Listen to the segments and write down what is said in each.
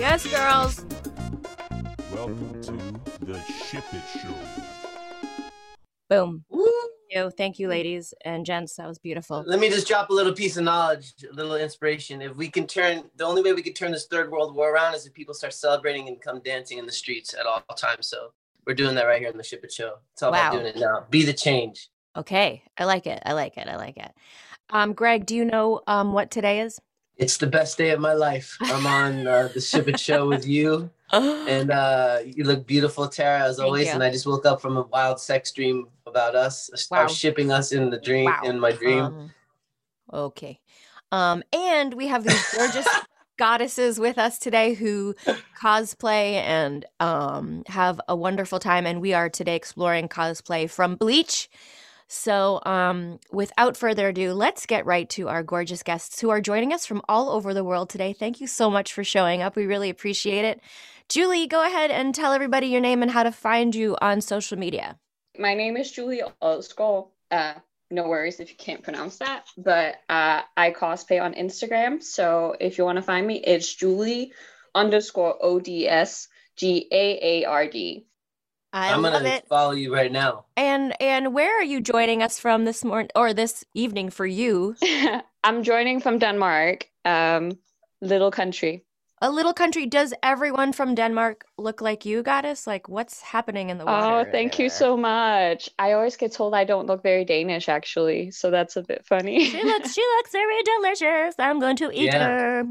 Yes, girls. Welcome to the Ship It Show. Boom. Thank you. Thank you, ladies and gents. That was beautiful. Let me just drop a little piece of knowledge, a little inspiration. If we can turn, the only way we can turn this third world war around is if people start celebrating and come dancing in the streets at all times. So we're doing that right here in the Ship It Show. It's all Wow. about doing it now. Be the change. Okay. I like it. I like it. I like it. Um, Greg, do you know um what today is? It's the best day of my life. I'm on uh, the Ship It Show with you, and uh, you look beautiful, Tara, as Thank always. you. And I just woke up from a wild sex dream about us, Wow. shipping us in the dream, Wow. in my dream. Um, okay. Um, and we have these gorgeous goddesses with us today who cosplay and um, have a wonderful time. And we are today exploring cosplay from Bleach. So, um, without further ado, let's get right to our gorgeous guests who are joining us from all over the world today. Thank you so much for showing up. We really appreciate it. Julie, go ahead and tell everybody your name and how to find you on social media. My name is Julie Odsgaard. Uh, no worries if you can't pronounce that, but uh, I cosplay on Instagram. So if you want to find me, it's Julie underscore O D S G A A R D. I I'm gonna it. follow you right now. And and where are you joining us from this morning or this evening for you? I'm joining from Denmark, um, little country. A little country. Does everyone from Denmark look like you, goddess? Like what's happening in the world? Oh, water? thank you so much. I always get told I don't look very Danish, actually, so that's a bit funny. She looks she looks very delicious. I'm going to eat Yeah. her.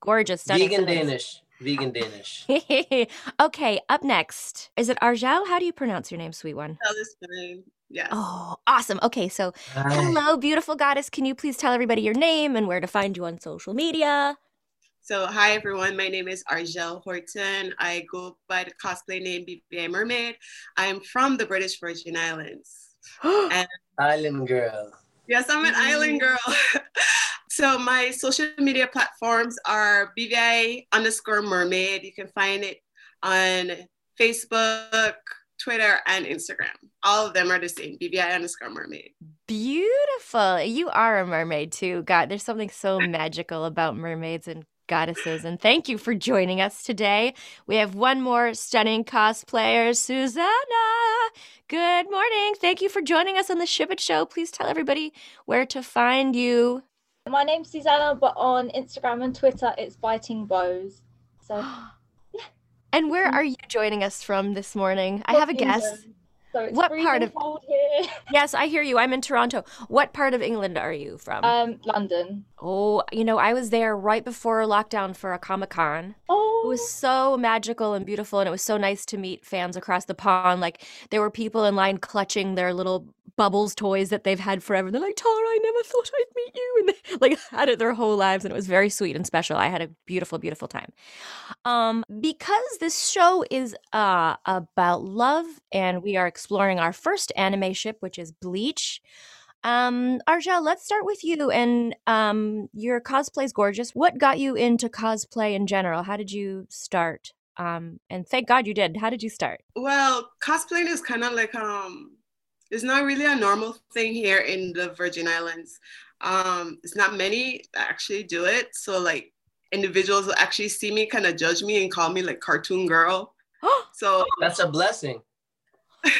Gorgeous, stunning. Vegan stunning. Danish. Vegan Danish. okay, up next. Is it Argel? How do you pronounce your name, sweet one? That is fine. Yes. Oh, awesome. Okay, so Hi. hello, beautiful goddess. Can you please tell everybody your name and where to find you on social media? So, hi everyone. My name is Argel Horton. I go by the cosplay name BVI Mermaid. I'm from the British Virgin Islands. And Island girl. yes, I'm an island girl. so, my social media platforms are BVI underscore mermaid. You can find it on Facebook, Twitter, and Instagram. All of them are the same BVI underscore mermaid. Beautiful. You are a mermaid too. God, there's something so magical about mermaids and goddesses. And thank you for joining us today. We have one more stunning cosplayer, Susanna. Good morning. Thank you for joining us on the Ship It Show. Please tell everybody where to find you. My name's Susanna, but on Instagram and Twitter it's biting bows. So And where are you joining us from this morning? I have a guess. So it's What part of- cold here? Yes, I hear you. I'm in Toronto. What part of England are you from? Um, London. Oh, you know, I was there right before lockdown for a Comic Con. Oh, It was so magical and beautiful, and it was so nice to meet fans across the pond. Like there were people in line clutching their little bubbles toys that they've had forever. They're like, "Tara, I never thought I'd meet you," and they like had it their whole lives, and it was very sweet and special. I had a beautiful, beautiful time. Um, because this show is uh about love, and we are exploring our first anime ship, which is Bleach. Um, Argel, let's start with you. And um, your is gorgeous. What got you into cosplay in general? How did you start? Um, and thank God you did. How did you start? Well, cosplaying is kind of like um, it's not really a normal thing here in the Virgin Islands. Um, it's not many that actually do it. So like individuals will actually see me, kind of judge me, and call me like cartoon girl. So, That's a blessing.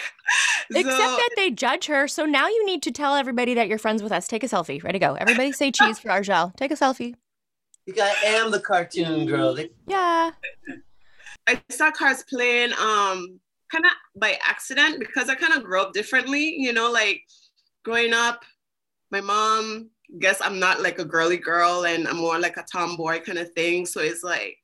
Except so that they judge her. So now you need to tell everybody that you're friends with us. Take a selfie. Ready to go. Everybody say cheese for Argel. Take a selfie. You got I am the cartoon girl. Yeah. I saw cars playing um kind of by accident because I kind of grew up differently. You know, like growing up, my mom guess I'm not like a girly girl and I'm more like a tomboy kind of thing. So it's like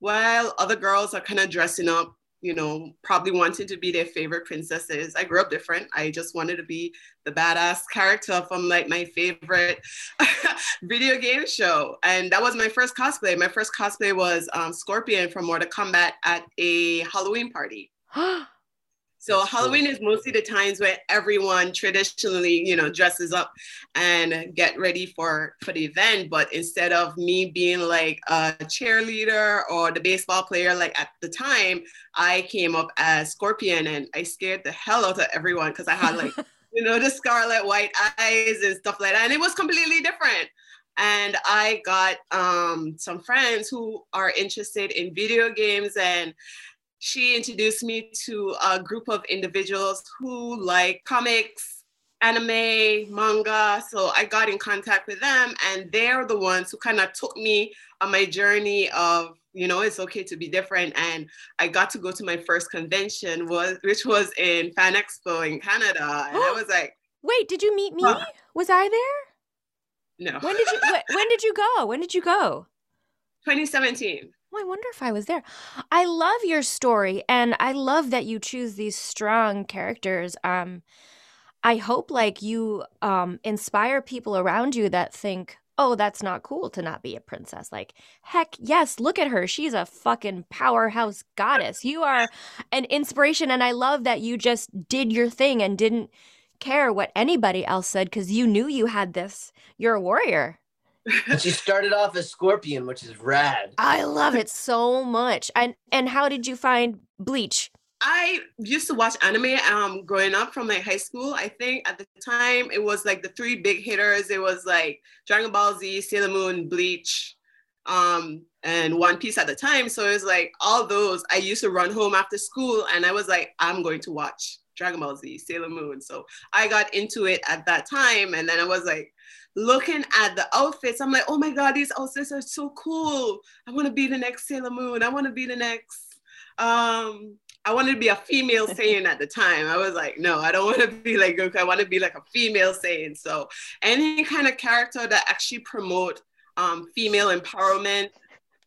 while other girls are kind of dressing up, you know, probably wanting to be their favorite princesses. I grew up different. I just wanted to be the badass character from like my favorite video game show. And that was my first cosplay. My first cosplay was um, Scorpion from Mortal Kombat at a Halloween party. So That's cool. Halloween is mostly the times where everyone traditionally, you know, dresses up and get ready for for the event. But instead of me being like a cheerleader or the baseball player, like at the time, I came up as Scorpion and I scared the hell out of everyone because I had like, you know, the scarlet white eyes and stuff like that. And it was completely different. and I got um, some friends who are interested in video games and she introduced me to a group of individuals who like comics, anime, manga. So I got in contact with them, and they're the ones who kind of took me on my journey of you know it's okay to be different. And I got to go to my first convention was which was in Fan Expo in Canada, and I was like, Wait, did you meet me? Huh. Was I there? no. When did you when did you go? When did you go? 2017. Oh, I wonder if I was there. I love your story and I love that you choose these strong characters. Um I hope like you um inspire people around you that think, "Oh, that's not cool to not be a princess." Like, heck, yes, look at her. She's a fucking powerhouse goddess. You are an inspiration and I love that you just did your thing and didn't care what anybody else said cuz you knew you had this. You're a warrior. And she started off as Scorpion, which is rad. I love it so much. And and how did you find Bleach? I used to watch anime um growing up from like high school. I think at the time it was like the three big hitters. It was like Dragon Ball Z, Sailor Moon, Bleach, um, and One Piece at the time. So it was like all those. I used to run home after school and I was like, I'm going to watch Dragon Ball Z, Sailor Moon. So I got into it at that time. And then I was like looking at the outfits. I'm like, oh my God, these outfits are so cool. I want to be the next Sailor Moon. I want to be the next um I wanted to be a female Saiyan at the time. I was like, no, I don't want to be like Goku. I want to be like a female Saiyan. So any kind of character that actually promote um, female empowerment,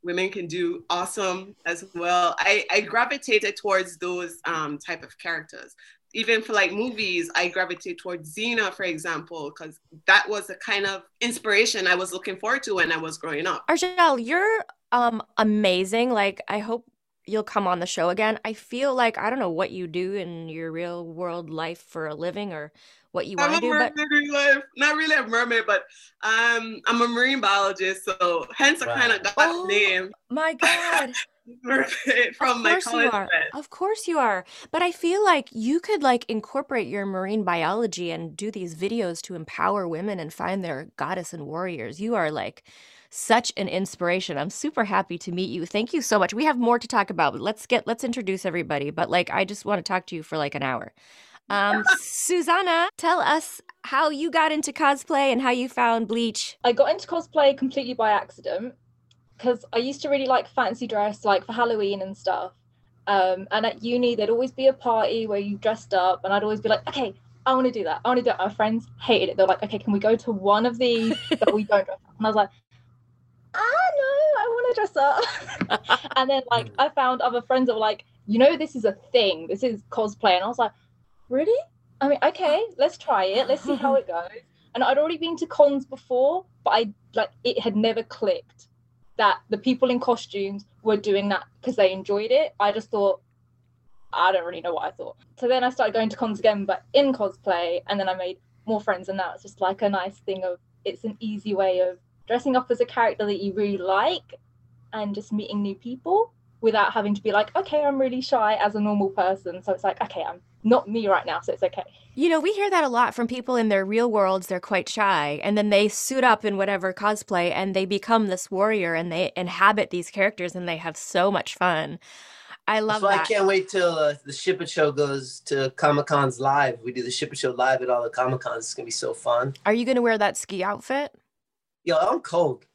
women can do awesome as well. I, I gravitated towards those um, type of characters. Even for like movies, I gravitate towards Xena, for example, because that was the kind of inspiration I was looking forward to when I was growing up. Argel, you're um amazing. Like I hope you'll come on the show again. I feel like I don't know what you do in your real world life for a living or what you want I'm to a do, but mermaid in life. Not really a mermaid, but um, I'm a marine biologist, so hence I Wow. kind of got Oh. the name my god. Mermaid from of my course you college are. friends. Of course you are. But I feel like you could like incorporate your marine biology and do these videos to empower women and find their goddess and warriors. You are like such an inspiration. I'm super happy to meet you. Thank you so much. We have more to talk about. Let's get let's introduce everybody. But like I just want to talk to you for like an hour. Um Susanna, tell us how you got into cosplay and how you found Bleach. I got into cosplay completely by accident because I used to really like fancy dress, like for Halloween and stuff. Um, and at uni, there'd always be a party where you dressed up, and I'd always be like, okay, I want to do that. I want to do it. My friends hated it. They're like, okay, can we go to one of these that we don't dress up? And I was like, ah, no, I want to dress up. and then like I found other friends that were like, you know, this is a thing. This is cosplay, and I was like, really? I mean, okay, let's try it. Let's see how it goes. And I'd already been to cons before, but I like it had never clicked that the people in costumes were doing that because they enjoyed it. I just thought, I don't really know what I thought. So then I started going to cons again, but in cosplay, and then I made more friends, and now it's just like a nice thing of it's an easy way of dressing up as a character that you really like and just meeting new people without having to be like, okay, I'm really shy as a normal person. So it's like, okay, I'm not me right now, so it's okay. You know, we hear that a lot from people in their real worlds. They're quite shy, and then they suit up in whatever cosplay, and they become this warrior, and they inhabit these characters, and they have so much fun. I love That's why that. I can't wait till uh, the Ship It Show goes to Comic Cons live. We do the Ship It Show live at all the Comic Cons. It's gonna be so fun. Are you going to wear that ski outfit? Yo, I'm cold.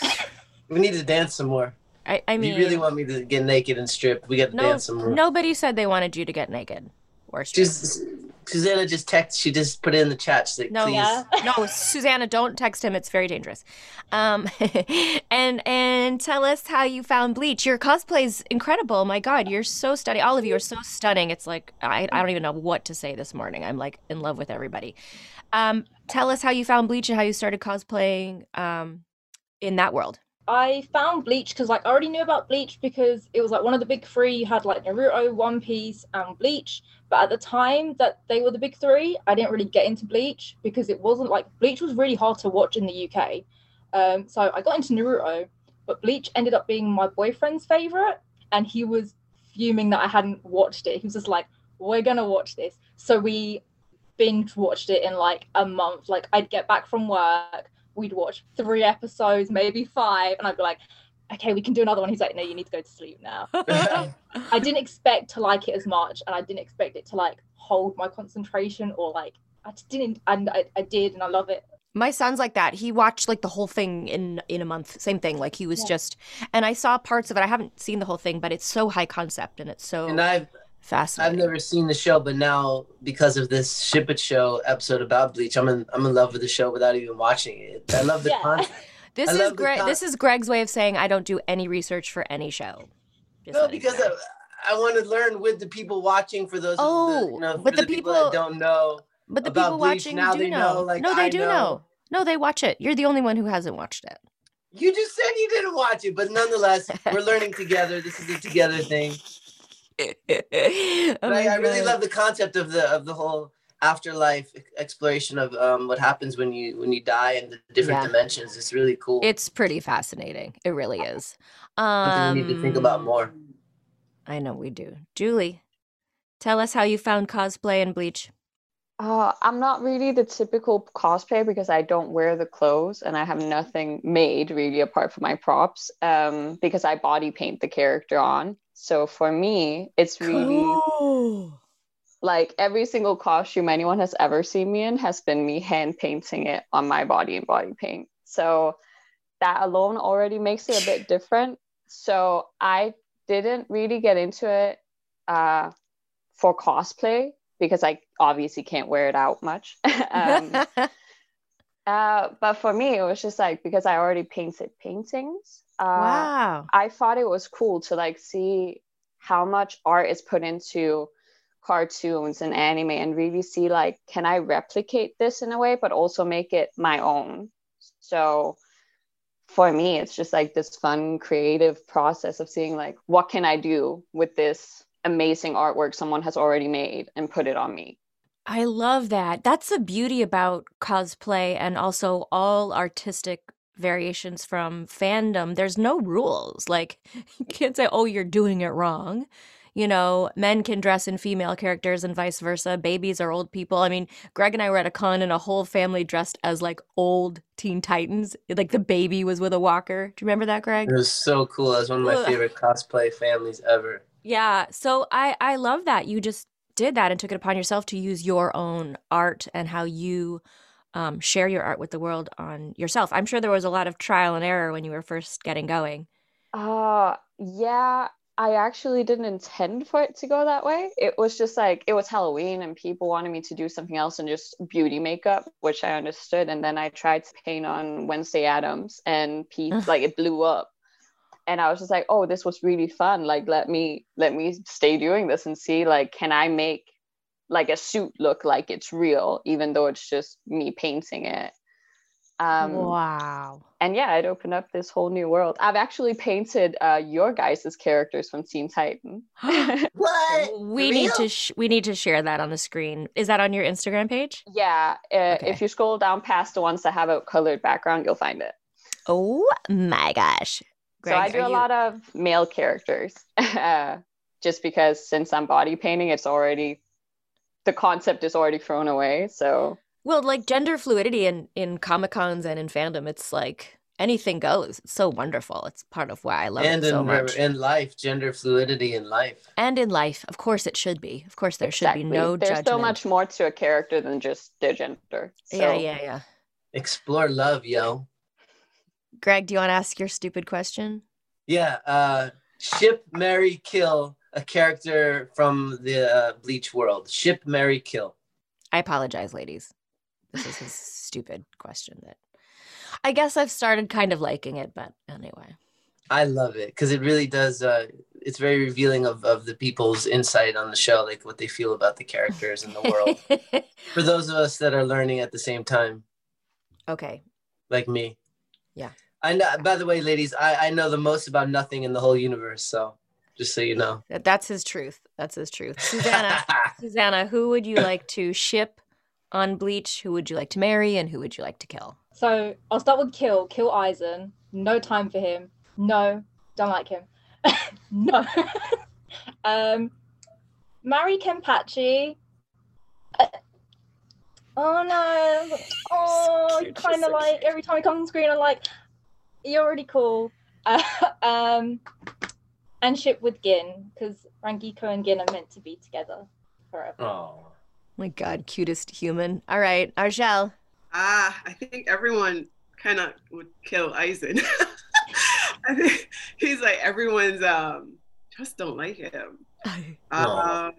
we need to dance some more. I, I mean, you really want me to get naked and strip, we got to no, dance some more. nobody said they wanted you to get naked or. Just Susanna just text. She just put it in the chat. She's like, No, please. Yeah. no, Susanna, don't text him. It's very dangerous. Um, and and tell us how you found Bleach. Your cosplay is incredible. My God, you're so stunning. All of you are so stunning. It's like I, I don't even know what to say this morning. I'm like in love with everybody. Um, tell us how you found Bleach and how you started cosplaying um, in that world. I found Bleach because like I already knew about Bleach because it was like one of the big three. You had like Naruto, One Piece, and Bleach. But at the time that they were the big three, I didn't really get into Bleach because it wasn't like Bleach was really hard to watch in the UK. Um, so I got into Naruto, but Bleach ended up being my boyfriend's favorite, and he was fuming that I hadn't watched it. He was just like, "We're gonna watch this." So we binge watched it in like a month. Like I'd get back from work, we'd watch three episodes, maybe five, and I'd be like, okay, we can do another one. He's like, no, you need to go to sleep now. I didn't expect to like it as much, and I didn't expect it to like hold my concentration or like I just didn't, and I, I did, and I love it. My son's like that. He watched like the whole thing in in a month. Same thing. Like he was Yeah. just and I saw parts of it. I haven't seen the whole thing, but it's so high concept and it's so And I've I've never seen the show, but now because of this Ship It Show episode about Bleach, I'm in I'm in love with the show without even watching it. I love the Yeah. concept. This I is Greg con- this is Greg's way of saying I don't do any research for any show. Just No, because. I, I want to learn with the people watching. For those, of the, Oh, you know, but for the people, people- that don't know, But the people Bleach, watching now do they know. know, like no, they I do know. know. No, they watch it. You're the only one who hasn't watched it. you just said you didn't watch it, but nonetheless, we're learning together. This is a together thing. oh But I, I really love the concept of the of the whole afterlife exploration of um, what happens when you when you die and the different Yeah. dimensions. It's really cool. It's pretty fascinating. It really is. Um, we need to think about more. I know we do. Julie, tell us how you found cosplay and Bleach. Uh, I'm not really the typical cosplayer because I don't wear the clothes and I have nothing made really apart from my props um, because I body paint the character on. So for me, it's really Cool. like every single costume anyone has ever seen me in has been me hand painting it on my body in body paint. So that alone already makes it a bit different. So I didn't really get into it uh, for cosplay because I obviously can't wear it out much. um, uh, but for me, it was just like because I already painted paintings. Uh, wow. I thought it was cool to like see how much art is put into cartoons and anime and really see like can I replicate this in a way but also make it my own. So for me it's just like this fun creative process of seeing like what can I do with this amazing artwork someone has already made and put it on me. I love that. That's the beauty about cosplay and also all artistic variations from fandom. There's no rules. Like, you can't say, oh, you're doing it wrong. You know, men can dress in female characters and vice versa. Babies are old people. I mean, Greg and I were at a con and a whole family dressed as like old Teen Titans. Like the baby was with a walker. Do you remember that, Greg? It was so cool. It was one of my favorite cosplay families ever. Yeah, so I I love that you just did that and took it upon yourself to use your own art and how you um, share your art with the world on yourself. I'm sure there was a lot of trial and error when you were first getting going. Uh yeah, I actually didn't intend for it to go that way. It was just like it was Halloween and people wanted me to do something else and just beauty makeup, which I understood. And then I tried to paint on Wednesday Addams and Pete like it blew up. And I was just like, oh, this was really fun. Like let me let me stay doing this and see like can I make like a suit look like it's real, even though it's just me painting it. Um wow. and yeah, it opened up this whole new world. I've actually painted uh, your guys' characters from Teen Titan. What? we For need to sh- we need to share that on the screen. Is that on your Instagram page? yeah, uh, Okay. if you scroll down past the ones that have a colored background, you'll find it. Oh my gosh. So I do a you- lot of male characters, uh, just because since I'm body painting, it's already the concept is already thrown away. So Well, like gender fluidity in in Comic Cons and in fandom, it's like anything goes. It's so wonderful. It's part of why I love and it so in, much. in life, gender fluidity in life. and in life, of course, it should be. Of course, there should be no there's judgment. so much more to a character than just their gender. So, Yeah, yeah, yeah. Explore love, yo. Greg, do you want to ask your stupid question? Yeah. Uh, ship, marry, kill a character from the uh, Bleach world. Ship, marry, kill. I apologize, ladies. This is a stupid question that I guess I've started kind of liking it, but anyway. I love it because it really does. Uh, it's very revealing of, of the people's insight on the show, like what they feel about the characters in the world. For those of us that are learning at the same time, okay. like me. Yeah. I know. By the way, ladies, I, I know the most about nothing in the whole universe. So just so you know, That's his truth. That's his truth. Susanna, Susanna, who would you like to ship on Bleach? Who would you like to marry? And who would you like to kill? So I'll start with Kill. Kill Aizen. No time for him. No, don't like him. no. um, marry Kenpachi. Uh, Oh no! Oh, cute, kind of like every time he comes on screen, I'm like, you're already cool. Uh, um, and ship with Gin because Rangiku and Gin are meant to be together forever. Oh. My God, cutest human. All right, Argel. Ah, I think everyone kind of would kill Aizen. I think he's like everyone's um just don't like him. Aw. Um,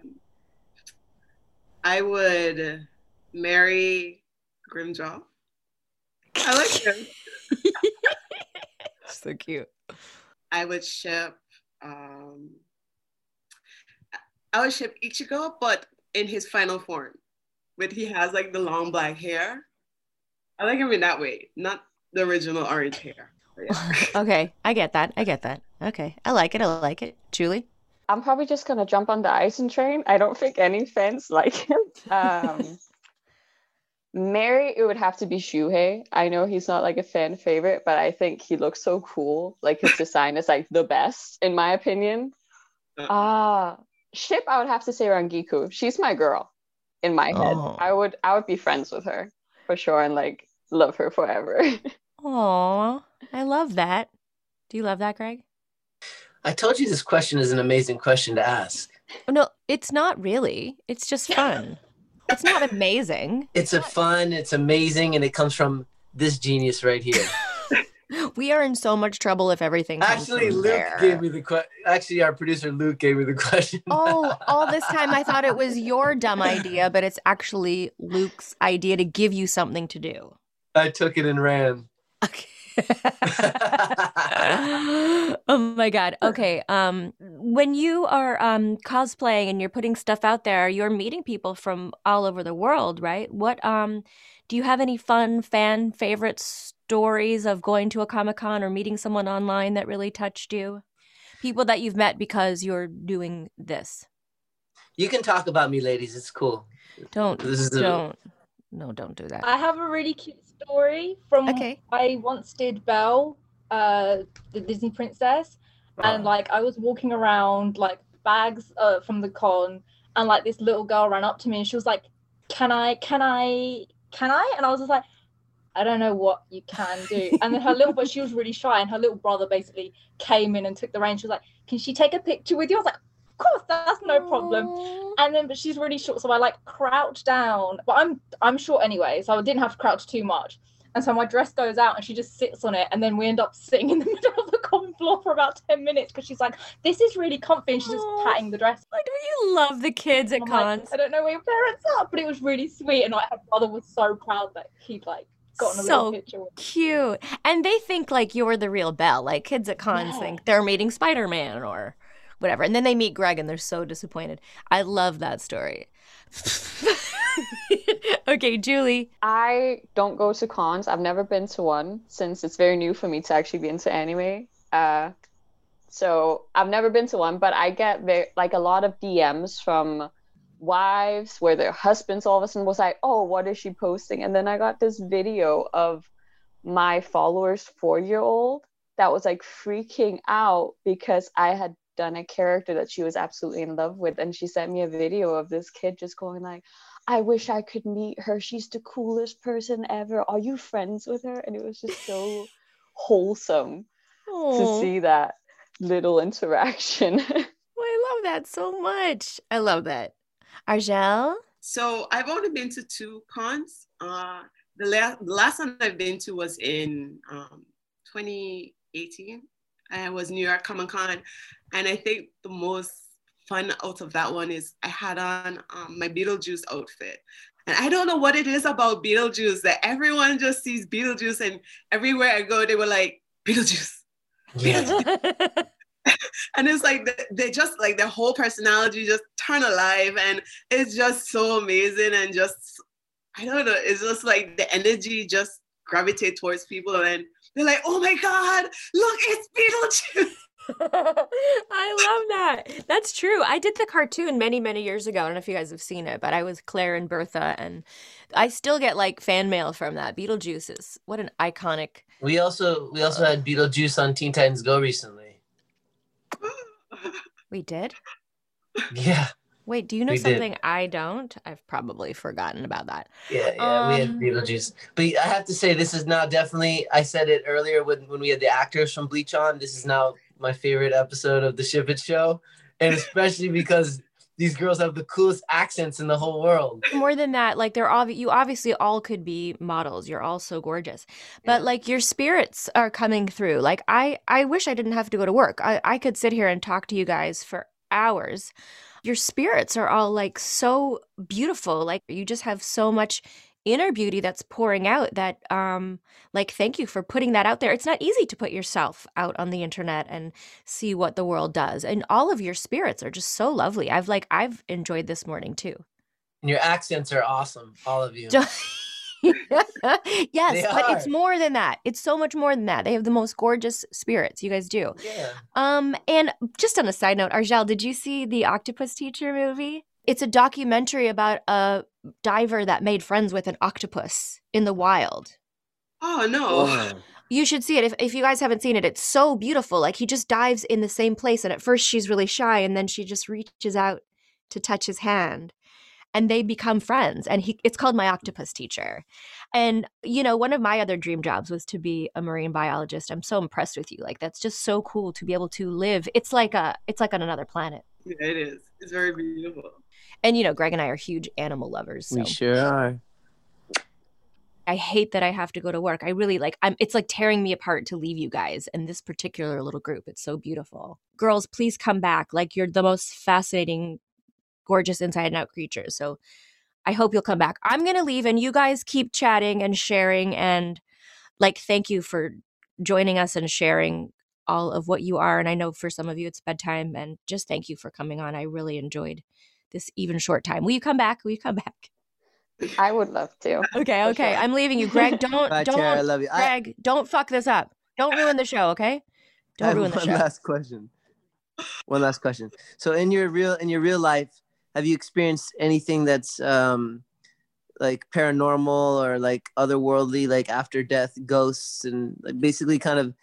I would marry Grimmjow. I like him. so cute. I would ship um I would ship Ichigo, but in his final form. But he has like the long black hair. I like him in that way, not the original orange hair. Yeah. okay, I get that. I get that. Okay, I like it. I like it. Julie. I'm probably just gonna jump on the Aizen train. I don't think any fans like him. Um, Marry, it would have to be Shuhei. I know he's not like a fan favorite, but I think he looks so cool. Like his design is like the best, in my opinion. Uh. Ah, Ship, I would have to say Rangiku. She's my girl in my head. Oh. I would I would be friends with her for sure and like love her forever. Aw, I love that. Do you love that, Greg? I told you this question is an amazing question to ask. No, it's not really. It's just fun. it's not amazing. It's a fun, it's amazing, and it comes from this genius right here. We are in so much trouble if everything. Actually, Luke there. gave me the question. Actually, our producer Luke gave me the question. Oh, all this time I thought it was your dumb idea, but it's actually Luke's idea to give you something to do. I took it and ran. Okay. oh my god. Okay. Um when you are um cosplaying and you're putting stuff out there, you're meeting people from all over the world, right? What um do you have any fun fan favorite stories of going to a Comic-Con or meeting someone online that really touched you? People that you've met because you're doing this. You can talk about me, ladies. It's cool. Don't This is don't no, don't do that. I have a really cute story from Okay. I once did Belle, uh, the Disney princess, and Oh. like I was walking around like bags uh, from the con, and like this little girl ran up to me and she was like, "Can I? Can I? Can I?" And I was just like, "I don't know what you can do." And then her little, but she was really shy, and her little brother basically came in and took the reins. She was like, "Can she take a picture with you?" I was like, "Of course, that's no problem." And then but she's really short so i like crouch down but i'm i'm short anyway so i didn't have to crouch too much and so my dress goes out and she just sits on it and then we end up sitting in the middle of the common floor for about 10 minutes because she's like this is really comfy and she's just patting the dress Like, don't you love the kids at I'm like, cons? i don't know where your parents are but it was really sweet and like her brother was so proud that he'd like gotten a So little picture with cute. And they think like you're the real Belle. Like kids at cons Yeah. think they're meeting Spider Man or whatever. And then they meet Greg and they're so disappointed. I love that story. okay, Julie. I don't go to cons. I've never been to one since it's very new for me to actually be into anime. Uh, so I've never been to one, but I get very like a lot of DMs from wives where their husbands all of a sudden was like, "Oh, what is she posting?" And then I got this video of my followers four year old that was like freaking out because I had done a character that she was absolutely in love with, and she sent me a video of this kid just going like. I wish I could meet her. She's the coolest person ever. Are you friends with her? And it was just so wholesome to Oh, see that little interaction. I love that so much. I love that. Argel? So I've only been to two cons. Uh, the, la- the last one I've been to was in um, 2018. And it was New York Comic Con. And I think the most fun out of that one is I had on um, my Beetlejuice outfit. And I don't know what it is about Beetlejuice that everyone just sees Beetlejuice, and everywhere I go, they were like, Beetlejuice. Yeah. and it's like they just like their whole personality just turn alive and it's just so amazing and just i don't know it's just like the energy just gravitate towards people and they're like oh my god look it's beetlejuice I love that. That's true. I did the cartoon many, many years ago. I don't know if you guys have seen it, but I was Claire and Bertha, and I still get like fan mail from that. Beetlejuice is what an iconic. we also we also had Beetlejuice on Teen Titans Go recently. We did. Yeah. Wait, do you know We did. something I don't? I've probably forgotten about that. Yeah, yeah, we had Um, Beetlejuice. But I have to say, this is now definitely. I said it earlier when when we had the actors from Bleach on. This is now my favorite episode of the Ship It Show, and especially because these girls have the coolest accents in the whole world. More than that, like they're obvi- you obviously all could be models. You're all so gorgeous. But Yeah. like your spirits are coming through. Like I I wish I didn't have to go to work. I I could sit here and talk to you guys for hours. Your spirits are all like so beautiful. Like you just have so much inner beauty that's pouring out that um like thank you for putting that out there. It's not easy to put yourself out on the internet and see what the world does. And all of your spirits are just so lovely. I've like I've enjoyed this morning too. And your accents are awesome, all of you. Jo- yes, They but it's more than that. It's so much more than that. They have the most gorgeous spirits. You guys do. Yeah. Um, and just on a side note, Argel, did you see the Octopus Teacher movie? It's a documentary about a diver that made friends with an octopus in the wild. Oh no. Wow. You should see it. If, if you guys haven't seen it, it's so beautiful. Like he just dives in the same place. And at first she's really shy, and then she just reaches out to touch his hand. And they become friends. And he it's called My mm. Octopus Teacher. And you know, one of my other dream jobs was to be a marine biologist. I'm so impressed with you. Like that's just so cool to be able to live. It's like a it's like on another planet. Yeah, it is. It's very beautiful. And you know, Greg and I are huge animal lovers. So We sure are. I hate that I have to go to work. I really like I'm it's like tearing me apart to leave you guys and this particular little group. It's so beautiful. Girls, please come back. Like you're the most fascinating, gorgeous inside and out creatures. So I hope you'll come back. I'm going to leave and you guys keep chatting and sharing and like thank you for joining us and sharing all of what you are and I know for some of you it's bedtime and just thank you for coming on. I really enjoyed this even short time. Will you come back? Will you come back? I would love to. Okay, okay. sure. I'm leaving you. Greg, don't Bye, don't Tara. I love you. I, Greg, don't fuck this up. Don't ruin the show, okay? Don't have ruin the one show. last question. One last question. So in your real in your real life, have you experienced anything that's um like paranormal or like otherworldly, like after death ghosts and like basically kind of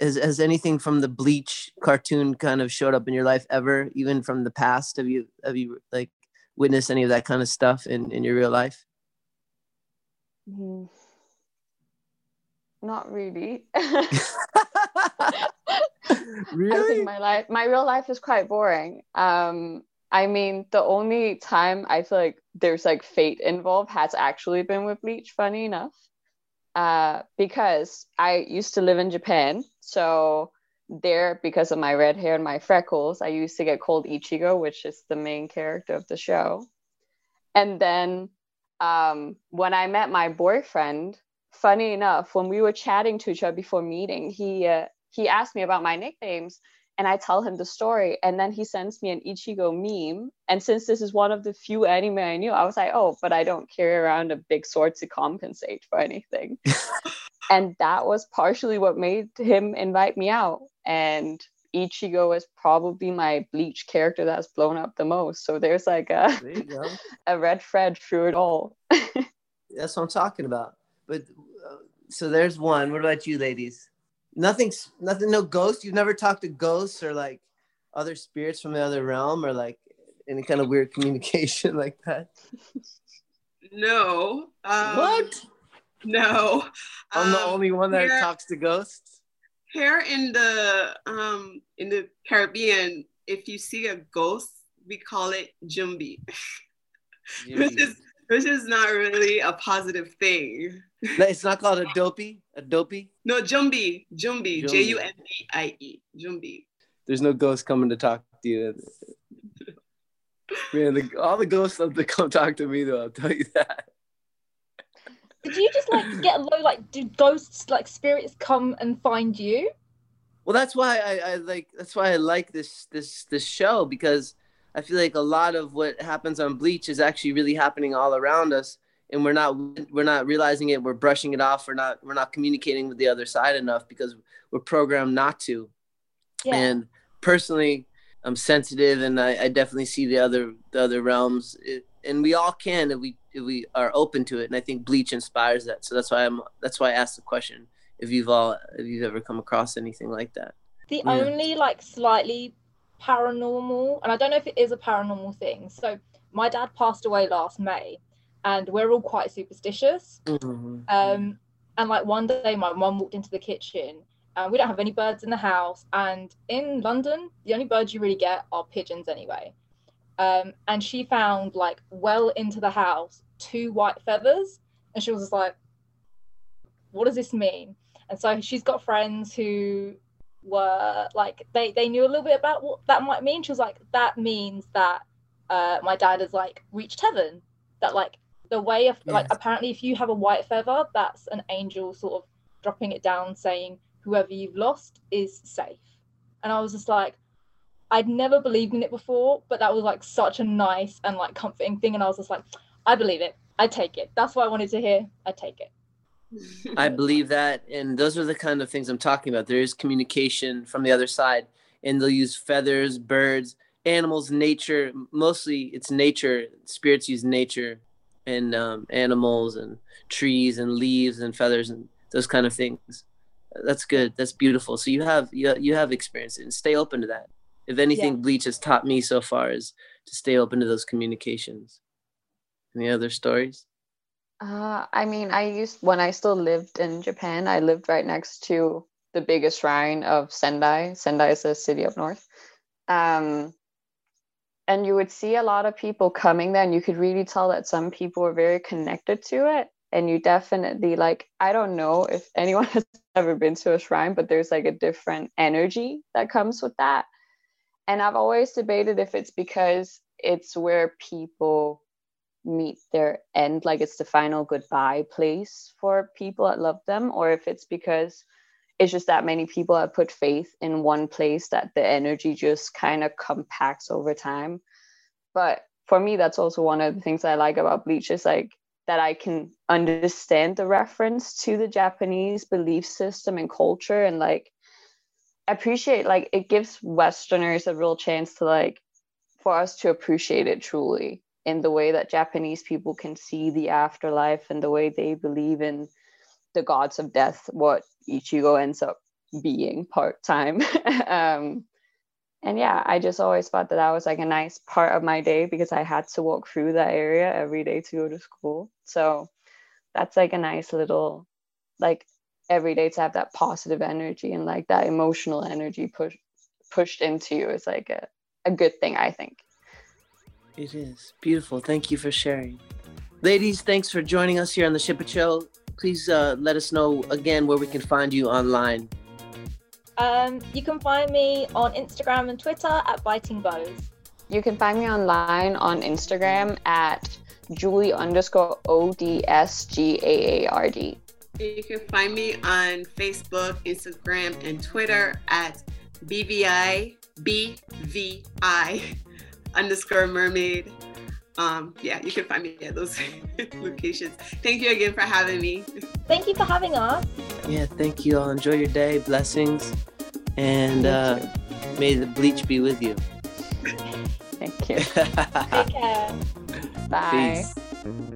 has, has anything from the bleach cartoon kind of showed up in your life ever, even from the past? Have you have you like witnessed any of that kind of stuff in, in your real life? Mm. Not really. I really? think my life, my real life is quite boring. Um, I mean, the only time I feel like there's like fate involved has actually been with Bleach, funny enough. Uh, because I used to live in Japan. So there, because of my red hair and my freckles, I used to get called Ichigo, which is the main character of the show. And then um, when I met my boyfriend, funny enough, when we were chatting to each other before meeting, he uh, he asked me about my nicknames and I tell him the story. And then he sends me an Ichigo meme. And since this is one of the few anime I knew, I was like, oh, but I don't carry around a big sword to compensate for anything. and that was partially what made him invite me out. And Ichigo is probably my bleach character that's blown up the most. So there's like a, There a red thread through it all. That's what I'm talking about. But uh, so there's one. What about you, ladies? Nothing's nothing. No ghosts. You've never talked to ghosts or like other spirits from the other realm or like any kind of weird communication like that. No. Um, what? No. I'm the Um, only one that here- talks to ghosts. Here in the um in the Caribbean, if you see a ghost, we call it jumbie, which is which is not really a positive thing. No, it's not called a dopey. A dopey. No, jumbie, jumbie, Jumbie. J U M B I E, jumbi. There's no ghost coming to talk to you. Man, the, all the ghosts love to come talk to me though. I'll tell you that. Did you just like get low? Like, do ghosts, like spirits, come and find you? Well, that's why I, I like. That's why I like this this this show because I feel like a lot of what happens on Bleach is actually really happening all around us, and we're not we're not realizing it. We're brushing it off. We're not we're not communicating with the other side enough because we're programmed not to. Yeah. And personally, I'm sensitive, and I, I definitely see the other the other realms, it, and we all can if we if we are open to it. And I think Bleach inspires that. So that's why I'm that's why I asked the question if you've all if you've ever come across anything like that. The Yeah. only like slightly paranormal, and I don't know if it is a paranormal thing. So my dad passed away last May, and we're all quite superstitious. Mhm. Um, and like one day, my mum walked into the kitchen, and we don't have any birds in the house. And in London, the only birds you really get are pigeons anyway. Um, and she found like well into the house two white feathers, and she was just like, "What does this mean?" And so she's got friends who were like they they knew a little bit about what that might mean. She was like, "That means that uh, my dad has like reached heaven. That like the way of like apparently if you have a white feather, that's an angel sort of dropping it down, saying whoever you've lost is safe." And I was just like, I'd never believed in it before, but that was like such a nice and like comforting thing. And I was just like, I believe it. I take it. That's what I wanted to hear. I take it. I believe that, and those are the kind of things I'm talking about. There is communication from the other side, and they'll use feathers, birds, animals, nature. Mostly, it's nature. Spirits use nature, and um, animals, and trees, and leaves, and feathers, and those kind of things. That's good. That's beautiful. So you have you you have experience, and stay open to that. If anything, Bleach has taught me so far is to stay open to those communications. Any other stories? Uh, I mean, I used when I still lived in Japan, I lived right next to the biggest shrine of Sendai. Sendai is a city up north. Um, and you would see a lot of people coming there, and you could really tell that some people were very connected to it. And you definitely like, I don't know if anyone has ever been to a shrine, but there's like a different energy that comes with that. And I've always debated if it's because it's where people meet their end, like it's the final goodbye place for people that love them, or if it's because it's just that many people have put faith in one place that the energy just kind of compacts over time. But for me, that's also one of the things I like about Bleach is like that I can understand the reference to the Japanese belief system and culture and like appreciate like it gives Westerners a real chance to like for us to appreciate it truly in the way that Japanese people can see the afterlife and the way they believe in the gods of death, what Ichigo ends up being part time. um, and yeah, I just always thought that that was like a nice part of my day because I had to walk through that area every day to go to school. So that's like a nice little, like every day to have that positive energy and like that emotional energy push, pushed into you is like a, a good thing, I think. It is beautiful. Thank you for sharing. Ladies, thanks for joining us here on the Ship Show. Please uh, let us know again where we can find you online. Um, you can find me on Instagram and Twitter at Biting Bows. You can find me online on Instagram at Julie underscore O D S G A A R D. You can find me on Facebook, Instagram, and Twitter at BVI BVI underscore mermaid. Um, yeah, you can find me at those locations. Thank you again for having me. Thank you for having us. Yeah, thank you all. Enjoy your day. Blessings. And uh, may the bleach be with you. Thank you. Take care. Bye. Peace.